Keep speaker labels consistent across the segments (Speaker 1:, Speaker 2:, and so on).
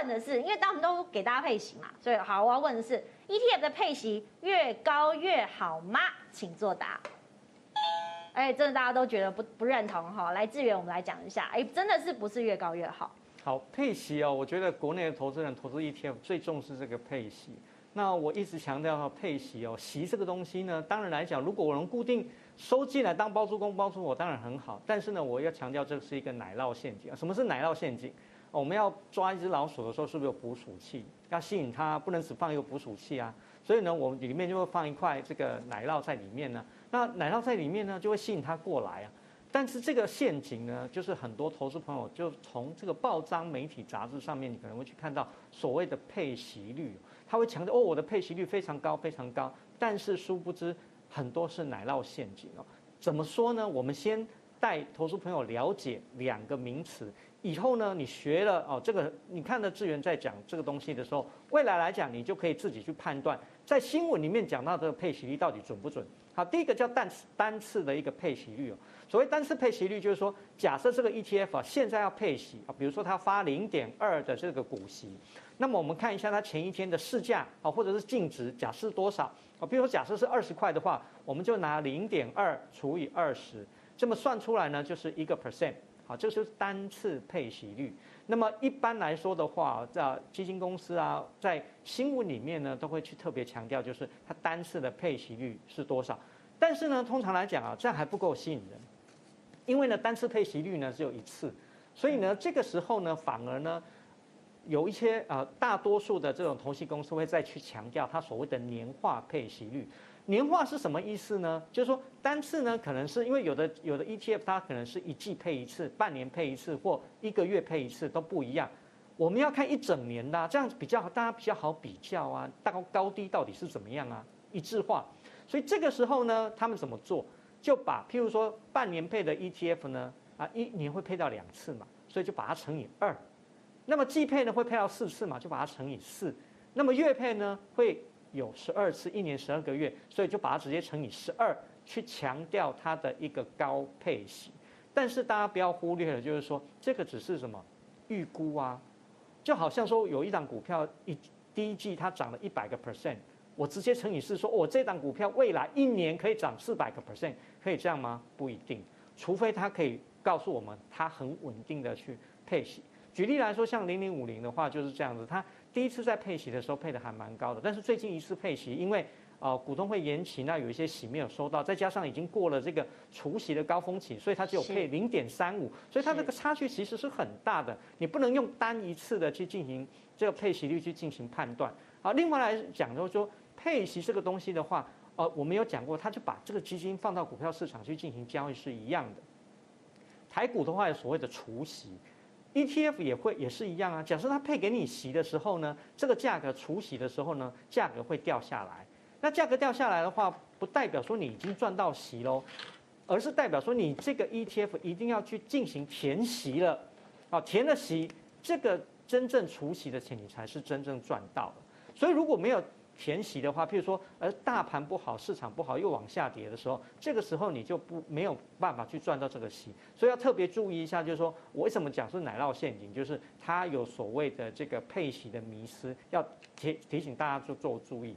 Speaker 1: 问的是，因为他们都给大家配息嘛，所以好，我要问的是，ETF 的配息越高越好吗？请作答。哎，真的大家都觉得不不认同哈，来志远，我们来讲一下，哎，真的是不是越高越好？
Speaker 2: 好，配息哦，我觉得国内的投资人投资 ETF 最重视这个配息。那我一直强调哈，配息哦，息这个东西呢，当然来讲，如果我能固定收进来当包租公包租婆，当然很好。但是呢，我要强调这是一个奶酪陷阱啊。什么是奶酪陷阱？我们要抓一只老鼠的时候，是不是有捕鼠器？要吸引它，不能只放一个捕鼠器啊。所以呢，我们里面就会放一块这个奶酪在里面呢。那奶酪在里面呢，就会吸引它过来啊。但是这个陷阱呢，就是很多投资朋友就从这个报章、媒体、杂志上面，你可能会去看到所谓的配息率，他会强调哦，我的配息率非常高，非常高。但是殊不知，很多是奶酪陷阱哦。怎么说呢？我们先带投资朋友了解两个名词，以后呢，你学了哦，这个你看到志源在讲这个东西的时候，未来来讲，你就可以自己去判断，在新闻里面讲到这个配息率到底准不准。好，第一个叫单次单次的一个配息率哦。所谓单次配息率，就是说，假设这个 ETF 啊现在要配息啊，比如说它发零点二的这个股息，那么我们看一下它前一天的市价啊，或者是净值，假设多少啊？比如说假设是二十块的话，我们就拿零点二除以二十，这么算出来呢，就是一个 percent。好，这就是单次配息率。那么一般来说的话，在基金公司啊，在新闻里面呢，都会去特别强调，就是它单次的配息率是多少。但是呢，通常来讲啊，这样还不够吸引人，因为呢，单次配息率呢只有一次，所以呢，这个时候呢，反而呢，有一些啊，大多数的这种投信公司会再去强调它所谓的年化配息率。年化是什么意思呢？就是说单次呢，可能是因为有的有的 ETF 它可能是一季配一次、半年配一次或一个月配一次都不一样。我们要看一整年的，这样子比较大家比较好比较啊，大高高低到底是怎么样啊，一致化。所以这个时候呢，他们怎么做？就把譬如说半年配的 ETF 呢，啊，一年会配到两次嘛，所以就把它乘以二。那么季配呢会配到四次嘛，就把它乘以四。那么月配呢会有十二次，一年十二个月，所以就把它直接乘以十二，去强调它的一个高配息。但是大家不要忽略了，就是说这个只是什么预估啊，就好像说有一档股票一第一季它涨了一百个 percent，我直接乘以四，说我这档股票未来一年可以涨四百个 percent，可以这样吗？不一定，除非它可以告诉我们它很稳定的去配息。举例来说，像零零五零的话就是这样子，它。第一次在配息的时候配的还蛮高的，但是最近一次配息，因为呃股东会延期，那有一些息没有收到，再加上已经过了这个除息的高峰期，所以它只有配零点三五，所以它这个差距其实是很大的，你不能用单一次的去进行这个配息率去进行判断。好，另外来讲就是说配息这个东西的话，呃，我们有讲过，它就把这个基金放到股票市场去进行交易是一样的。台股的话有所谓的除息。ETF 也会也是一样啊。假设它配给你息的时候呢，这个价格除息的时候呢，价格会掉下来。那价格掉下来的话，不代表说你已经赚到息喽，而是代表说你这个 ETF 一定要去进行填息了。啊，填了息，这个真正除息的钱你才是真正赚到的。所以如果没有，填息的话，譬如说，而大盘不好，市场不好，又往下跌的时候，这个时候你就不没有办法去赚到这个息，所以要特别注意一下，就是说我为什么讲是奶酪陷阱，就是它有所谓的这个配息的迷思，要提提醒大家做做注意。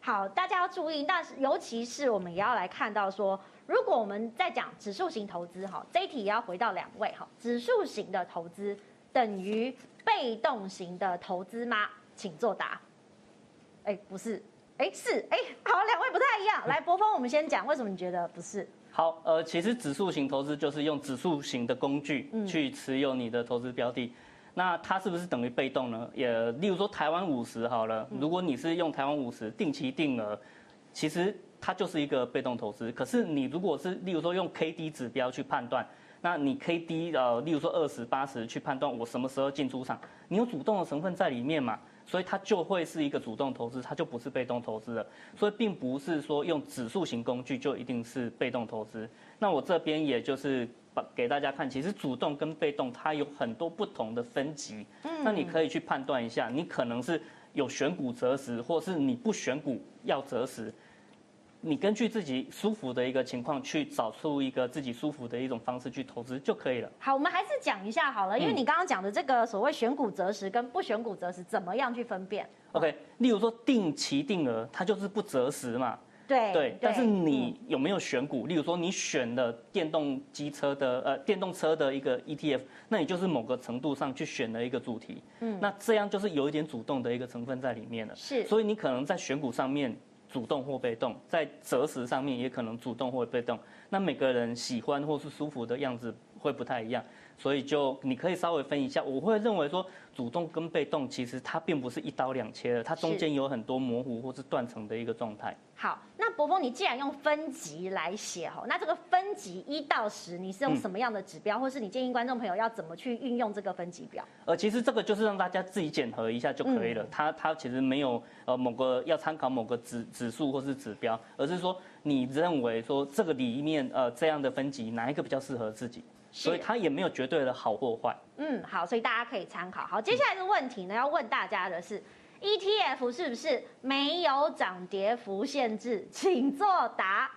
Speaker 1: 好，大家要注意，但是尤其是我们也要来看到说，如果我们在讲指数型投资哈，这一题也要回到两位哈，指数型的投资等于被动型的投资吗？请作答。哎，不是，哎是，哎好，两位不太一样。来，博峰，我们先讲，为什么你觉得不是？
Speaker 3: 好，呃，其实指数型投资就是用指数型的工具去持有你的投资标的，嗯、那它是不是等于被动呢？也，例如说台湾五十好了，如果你是用台湾五十定期定额，其实它就是一个被动投资。可是你如果是例如说用 K D 指标去判断，那你 K D 呃，例如说二十八十去判断我什么时候进出场，你有主动的成分在里面嘛？所以它就会是一个主动投资，它就不是被动投资了。所以并不是说用指数型工具就一定是被动投资。那我这边也就是把给大家看，其实主动跟被动它有很多不同的分级。那你可以去判断一下，你可能是有选股择时，或是你不选股要择时。你根据自己舒服的一个情况去找出一个自己舒服的一种方式去投资就可以了。
Speaker 1: 好，我们还是讲一下好了，因为你刚刚讲的这个所谓选股择时跟不选股择时，怎么样去分辨
Speaker 3: ？OK，例如说定期定额，它就是不择时嘛。
Speaker 1: 对
Speaker 3: 对，但是你有没有选股？例如说你选了电动机车的呃电动车的一个 ETF，那你就是某个程度上去选了一个主题，嗯，那这样就是有一点主动的一个成分在里面了。
Speaker 1: 是，
Speaker 3: 所以你可能在选股上面主动或被动，在择时上面也可能主动或被动。那每个人喜欢或是舒服的样子会不太一样。所以就你可以稍微分一下，我会认为说主动跟被动其实它并不是一刀两切的，它中间有很多模糊或是断层的一个状态。
Speaker 1: 好，那伯峰，你既然用分级来写哈，那这个分级一到十，你是用什么样的指标，嗯、或是你建议观众朋友要怎么去运用这个分级表？
Speaker 3: 呃，其实这个就是让大家自己检核一下就可以了，嗯、它它其实没有呃某个要参考某个指指数或是指标，而是说你认为说这个里面呃这样的分级哪一个比较适合自己。所以它也没有绝对的好或坏。
Speaker 1: 嗯，好，所以大家可以参考。好，接下来的问题呢，要问大家的是，ETF 是不是没有涨跌幅限制？请作答。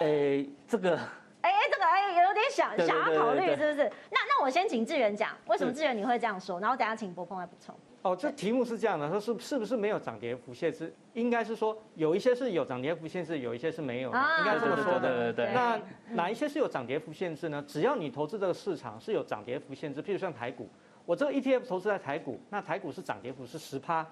Speaker 3: 诶，这个，
Speaker 1: 哎，这个哎，有点想想要考虑，是不是？那那我先请志远讲，为什么志远你会这样说？然后等下请柏锋来补充。
Speaker 2: 哦，这题目是这样的，说是是不是没有涨跌幅限制？应该是说有一些是有涨跌幅限制，有一些是没有的，应该这么说的。
Speaker 3: 对对对。
Speaker 2: 那哪一些是有涨跌幅限制呢？只要你投资这个市场是有涨跌幅限制，譬如像台股，我这个 ETF 投资在台股，那台股是涨跌幅是十趴，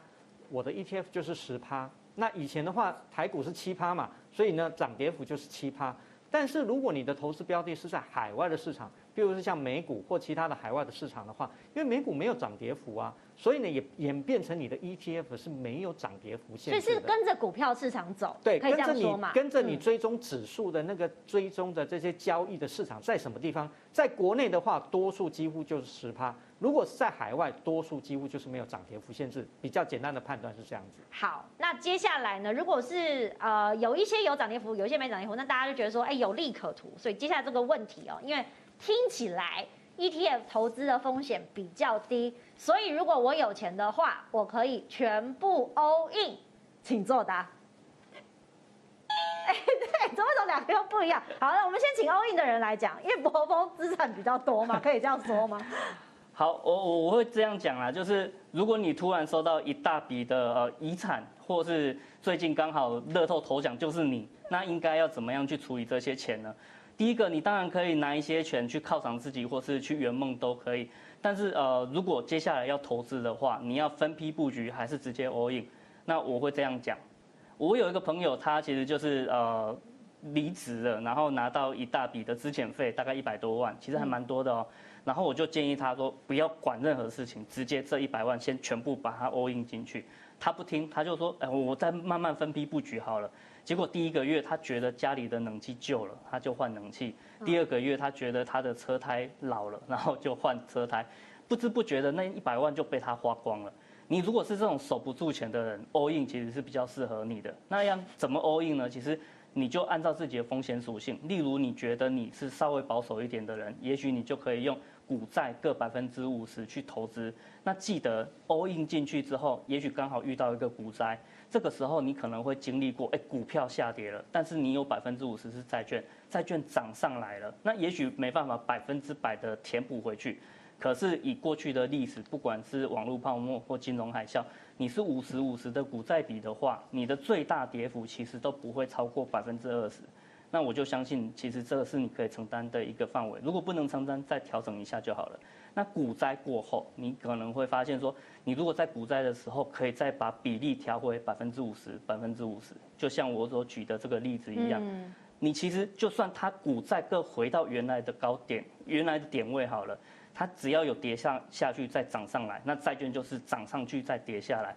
Speaker 2: 我的 ETF 就是十趴。那以前的话，台股是七趴嘛，所以呢涨跌幅就是七趴。但是如果你的投资标的是在海外的市场，譬如是像美股或其他的海外的市场的话，因为美股没有涨跌幅啊。所以呢，也演变成你的 ETF 是没有涨跌幅限制的，
Speaker 1: 所以是跟着股票市场走，
Speaker 2: 对，
Speaker 1: 可以这样说
Speaker 2: 嘛？跟着你追踪指数的那个追踪的这些交易的市场在什么地方？在国内的话，多数几乎就是十趴；如果是在海外，多数几乎就是没有涨跌幅限制。比较简单的判断是这样子。
Speaker 1: 好，那接下来呢？如果是呃有一些有涨跌幅，有一些没涨跌幅，那大家就觉得说，哎，有利可图。所以接下来这个问题哦，因为听起来。ETF 投资的风险比较低，所以如果我有钱的话，我可以全部 all in，请作答。哎，对，怎么怎么两个又不一样？好，那我们先请 all in 的人来讲，因为柏锋资产比较多嘛，可以这样说吗？
Speaker 3: 好，我我我会这样讲啦，就是如果你突然收到一大笔的呃遗产，或是最近刚好乐透头奖就是你，那应该要怎么样去处理这些钱呢？第一个，你当然可以拿一些钱去犒赏自己，或是去圆梦都可以。但是，呃，如果接下来要投资的话，你要分批布局，还是直接 all in？那我会这样讲。我有一个朋友，他其实就是呃离职了，然后拿到一大笔的资遣费，大概一百多万，其实还蛮多的哦。然后我就建议他说，不要管任何事情，直接这一百万先全部把它 all in 进去。他不听，他就说，哎，我再慢慢分批布局好了。结果第一个月他觉得家里的冷气旧了，他就换冷气。第二个月他觉得他的车胎老了，然后就换车胎。不知不觉的那一百万就被他花光了。你如果是这种守不住钱的人，all in 其实是比较适合你的。那样怎么 all in 呢？其实你就按照自己的风险属性，例如你觉得你是稍微保守一点的人，也许你就可以用股债各百分之五十去投资。那记得 all in 进去之后，也许刚好遇到一个股灾。这个时候你可能会经历过，哎，股票下跌了，但是你有百分之五十是债券，债券涨上来了，那也许没办法百分之百的填补回去，可是以过去的历史，不管是网络泡沫或金融海啸，你是五十五十的股债比的话，你的最大跌幅其实都不会超过百分之二十，那我就相信，其实这个是你可以承担的一个范围，如果不能承担，再调整一下就好了。那股灾过后，你可能会发现说，你如果在股灾的时候，可以再把比例调回百分之五十，百分之五十，就像我所举的这个例子一样。你其实就算它股债各回到原来的高点，原来的点位好了，它只要有跌下下去再涨上来，那债券就是涨上去再跌下来。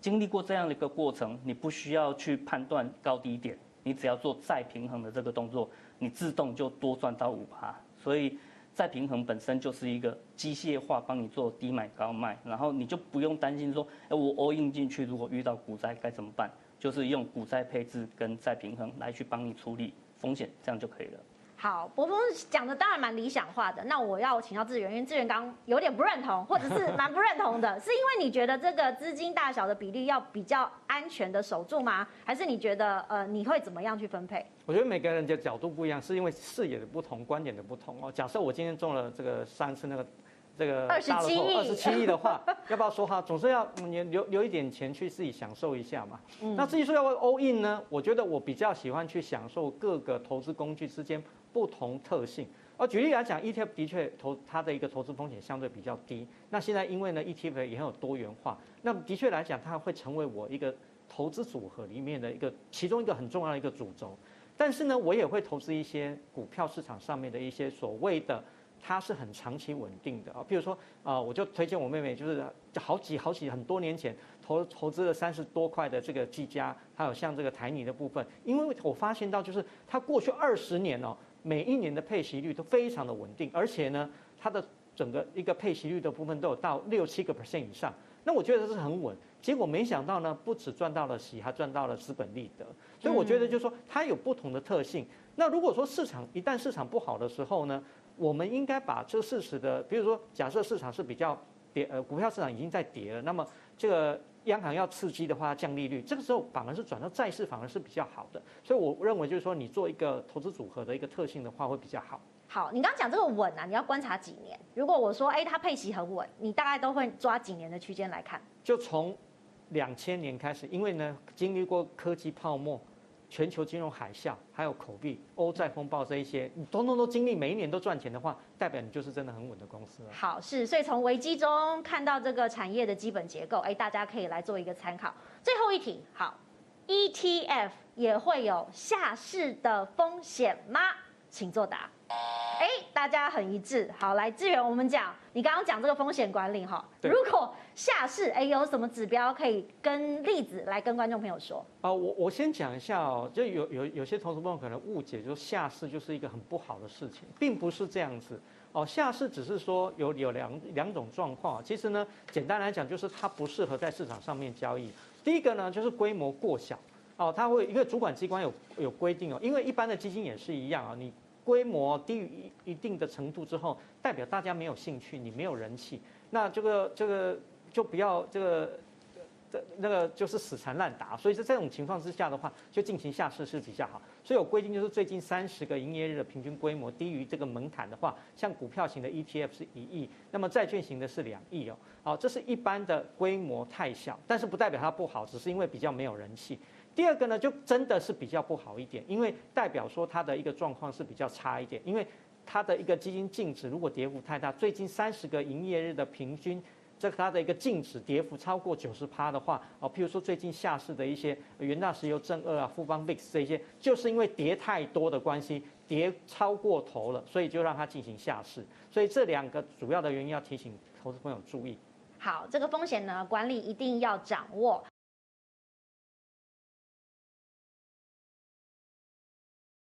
Speaker 3: 经历过这样的一个过程，你不需要去判断高低点，你只要做再平衡的这个动作，你自动就多赚到五趴。所以。再平衡本身就是一个机械化帮你做低买高卖，然后你就不用担心说，哎，我 all in 进去，如果遇到股灾该怎么办？就是用股债配置跟再平衡来去帮你处理风险，这样就可以了。
Speaker 1: 好，伯峰讲的当然蛮理想化的。那我要请教志源，因为志源刚有点不认同，或者是蛮不认同的，是因为你觉得这个资金大小的比例要比较安全的守住吗？还是你觉得呃你会怎么样去分配？
Speaker 2: 我觉得每个人的角度不一样，是因为视野的不同，观点的不同哦。假设我今天中了这个三次那个这个
Speaker 1: 二十七亿，
Speaker 2: 二十七亿的话，要不要说哈？总是要你留留一点钱去自己享受一下嘛。嗯、那至于说要不要 all in 呢？我觉得我比较喜欢去享受各个投资工具之间。不同特性，而举例来讲，ETF 的确投它的一个投资风险相对比较低。那现在因为呢，ETF 也很有多元化，那的确来讲，它会成为我一个投资组合里面的一个其中一个很重要的一个主轴。但是呢，我也会投资一些股票市场上面的一些所谓的它是很长期稳定的啊，比如说啊，我就推荐我妹妹，就是好几好几很多年前投投资了三十多块的这个技嘉，还有像这个台泥的部分，因为我发现到就是它过去二十年哦。每一年的配息率都非常的稳定，而且呢，它的整个一个配息率的部分都有到六七个 percent 以上。那我觉得这是很稳。结果没想到呢，不止赚到了息，还赚到了资本利得。所以我觉得就是说，它有不同的特性。那如果说市场一旦市场不好的时候呢，我们应该把这个事实的，比如说假设市场是比较跌，呃，股票市场已经在跌了，那么这个。央行要刺激的话，降利率，这个时候反而是转到债市，反而是比较好的。所以我认为就是说，你做一个投资组合的一个特性的话，会比较好。
Speaker 1: 好，你刚刚讲这个稳啊，你要观察几年？如果我说，哎，它配息很稳，你大概都会抓几年的区间来看？
Speaker 2: 就从两千年开始，因为呢，经历过科技泡沫。全球金融海啸，还有口币、欧债风暴这一些，你通通都经历，每一年都赚钱的话，代表你就是真的很稳的公司了。
Speaker 1: 好，是，所以从危机中看到这个产业的基本结构，哎，大家可以来做一个参考。最后一题，好，ETF 也会有下市的风险吗？请作答。哎，大家很一致。好，来志远，我们讲，你刚刚讲这个风险管理哈，如果下市，哎，有什么指标可以跟例子来跟观众朋友说？
Speaker 2: 啊，我我先讲一下哦，就有有有些投资朋友可能误解，就是下市就是一个很不好的事情，并不是这样子哦。下市只是说有有两两种状况，其实呢，简单来讲就是它不适合在市场上面交易。第一个呢，就是规模过小哦，它会因为主管机关有有规定哦，因为一般的基金也是一样啊，你。规模低于一一定的程度之后，代表大家没有兴趣，你没有人气，那这个这个就不要这个这那个就是死缠烂打，所以在这种情况之下的话，就进行下市是比较好。所以有规定就是最近三十个营业日的平均规模低于这个门槛的话，像股票型的 ETF 是一亿，那么债券型的是两亿哦。好，这是一般的规模太小，但是不代表它不好，只是因为比较没有人气。第二个呢，就真的是比较不好一点，因为代表说它的一个状况是比较差一点，因为它的一个基金净值如果跌幅太大，最近三十个营业日的平均，这它的一个净值跌幅超过九十趴的话，哦，譬如说最近下市的一些元大石油正二啊、富邦 VIX 这些，就是因为跌太多的关系，跌超过头了，所以就让它进行下市。所以这两个主要的原因要提醒投资朋友注意。
Speaker 1: 好，这个风险呢，管理一定要掌握。